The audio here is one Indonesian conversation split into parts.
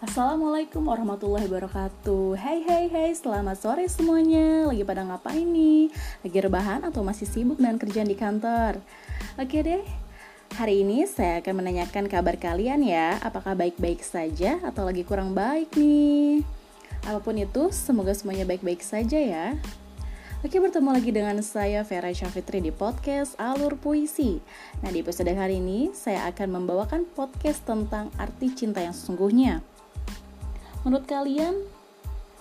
Assalamualaikum warahmatullahi wabarakatuh Hai hai hai selamat sore semuanya Lagi pada ngapain nih? Lagi rebahan atau masih sibuk dengan kerjaan di kantor? Oke deh Hari ini saya akan menanyakan kabar kalian ya Apakah baik-baik saja atau lagi kurang baik nih? Apa pun itu, semoga semuanya baik-baik saja ya Oke, bertemu lagi dengan saya Vera Syafitri di podcast Alur Puisi. Nah, di episode hari ini saya akan membawakan podcast tentang arti cinta yang sesungguhnya. Menurut kalian,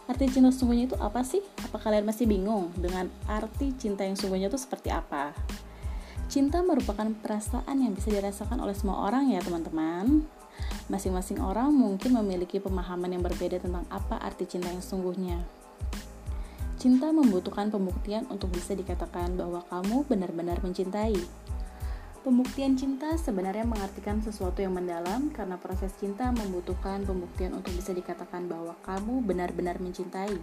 arti cinta sesungguhnya itu apa sih? Apa kalian masih bingung dengan arti cinta yang sesungguhnya itu seperti apa? Cinta merupakan perasaan yang bisa dirasakan oleh semua orang ya teman-teman. Masing-masing orang mungkin memiliki pemahaman yang berbeda tentang apa arti cinta yang sesungguhnya. Cinta membutuhkan pembuktian untuk bisa dikatakan bahwa kamu benar-benar mencintai. Pembuktian cinta sebenarnya mengartikan sesuatu yang mendalam karena proses cinta membutuhkan pembuktian untuk bisa dikatakan bahwa kamu benar-benar mencintai.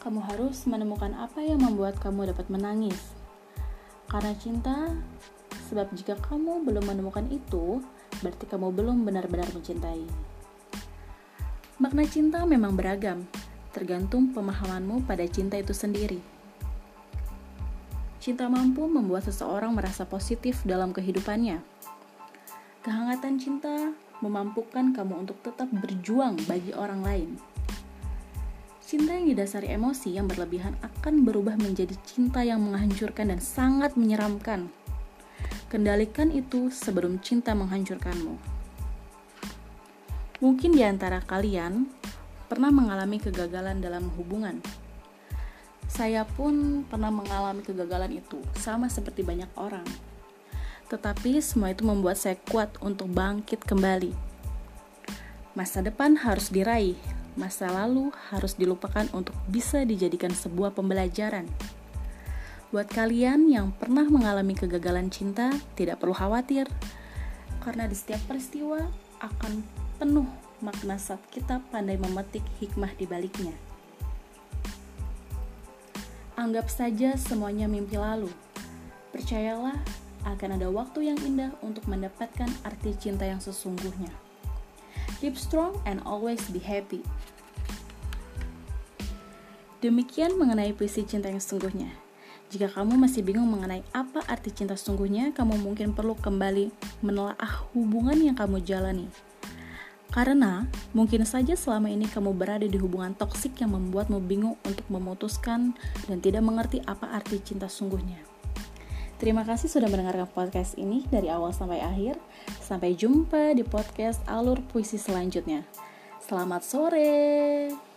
Kamu harus menemukan apa yang membuat kamu dapat menangis. Karena cinta, sebab jika kamu belum menemukan itu, berarti kamu belum benar-benar mencintai. Makna cinta memang beragam, tergantung pemahamanmu pada cinta itu sendiri. Cinta mampu membuat seseorang merasa positif dalam kehidupannya. Kehangatan cinta memampukan kamu untuk tetap berjuang bagi orang lain. Cinta yang didasari emosi yang berlebihan akan berubah menjadi cinta yang menghancurkan dan sangat menyeramkan. Kendalikan itu sebelum cinta menghancurkanmu. Mungkin di antara kalian pernah mengalami kegagalan dalam hubungan. Saya pun pernah mengalami kegagalan itu, sama seperti banyak orang. Tetapi semua itu membuat saya kuat untuk bangkit kembali. Masa depan harus diraih, masa lalu harus dilupakan untuk bisa dijadikan sebuah pembelajaran. Buat kalian yang pernah mengalami kegagalan cinta, tidak perlu khawatir, karena di setiap peristiwa akan penuh makna saat kita pandai memetik hikmah di baliknya. Anggap saja semuanya mimpi lalu. Percayalah, akan ada waktu yang indah untuk mendapatkan arti cinta yang sesungguhnya. Keep strong and always be happy. Demikian mengenai puisi cinta yang sesungguhnya. Jika kamu masih bingung mengenai apa arti cinta sesungguhnya, kamu mungkin perlu kembali menelaah hubungan yang kamu jalani karena mungkin saja selama ini kamu berada di hubungan toksik yang membuatmu bingung untuk memutuskan dan tidak mengerti apa arti cinta sungguhnya. Terima kasih sudah mendengarkan podcast ini dari awal sampai akhir. Sampai jumpa di podcast Alur Puisi selanjutnya. Selamat sore.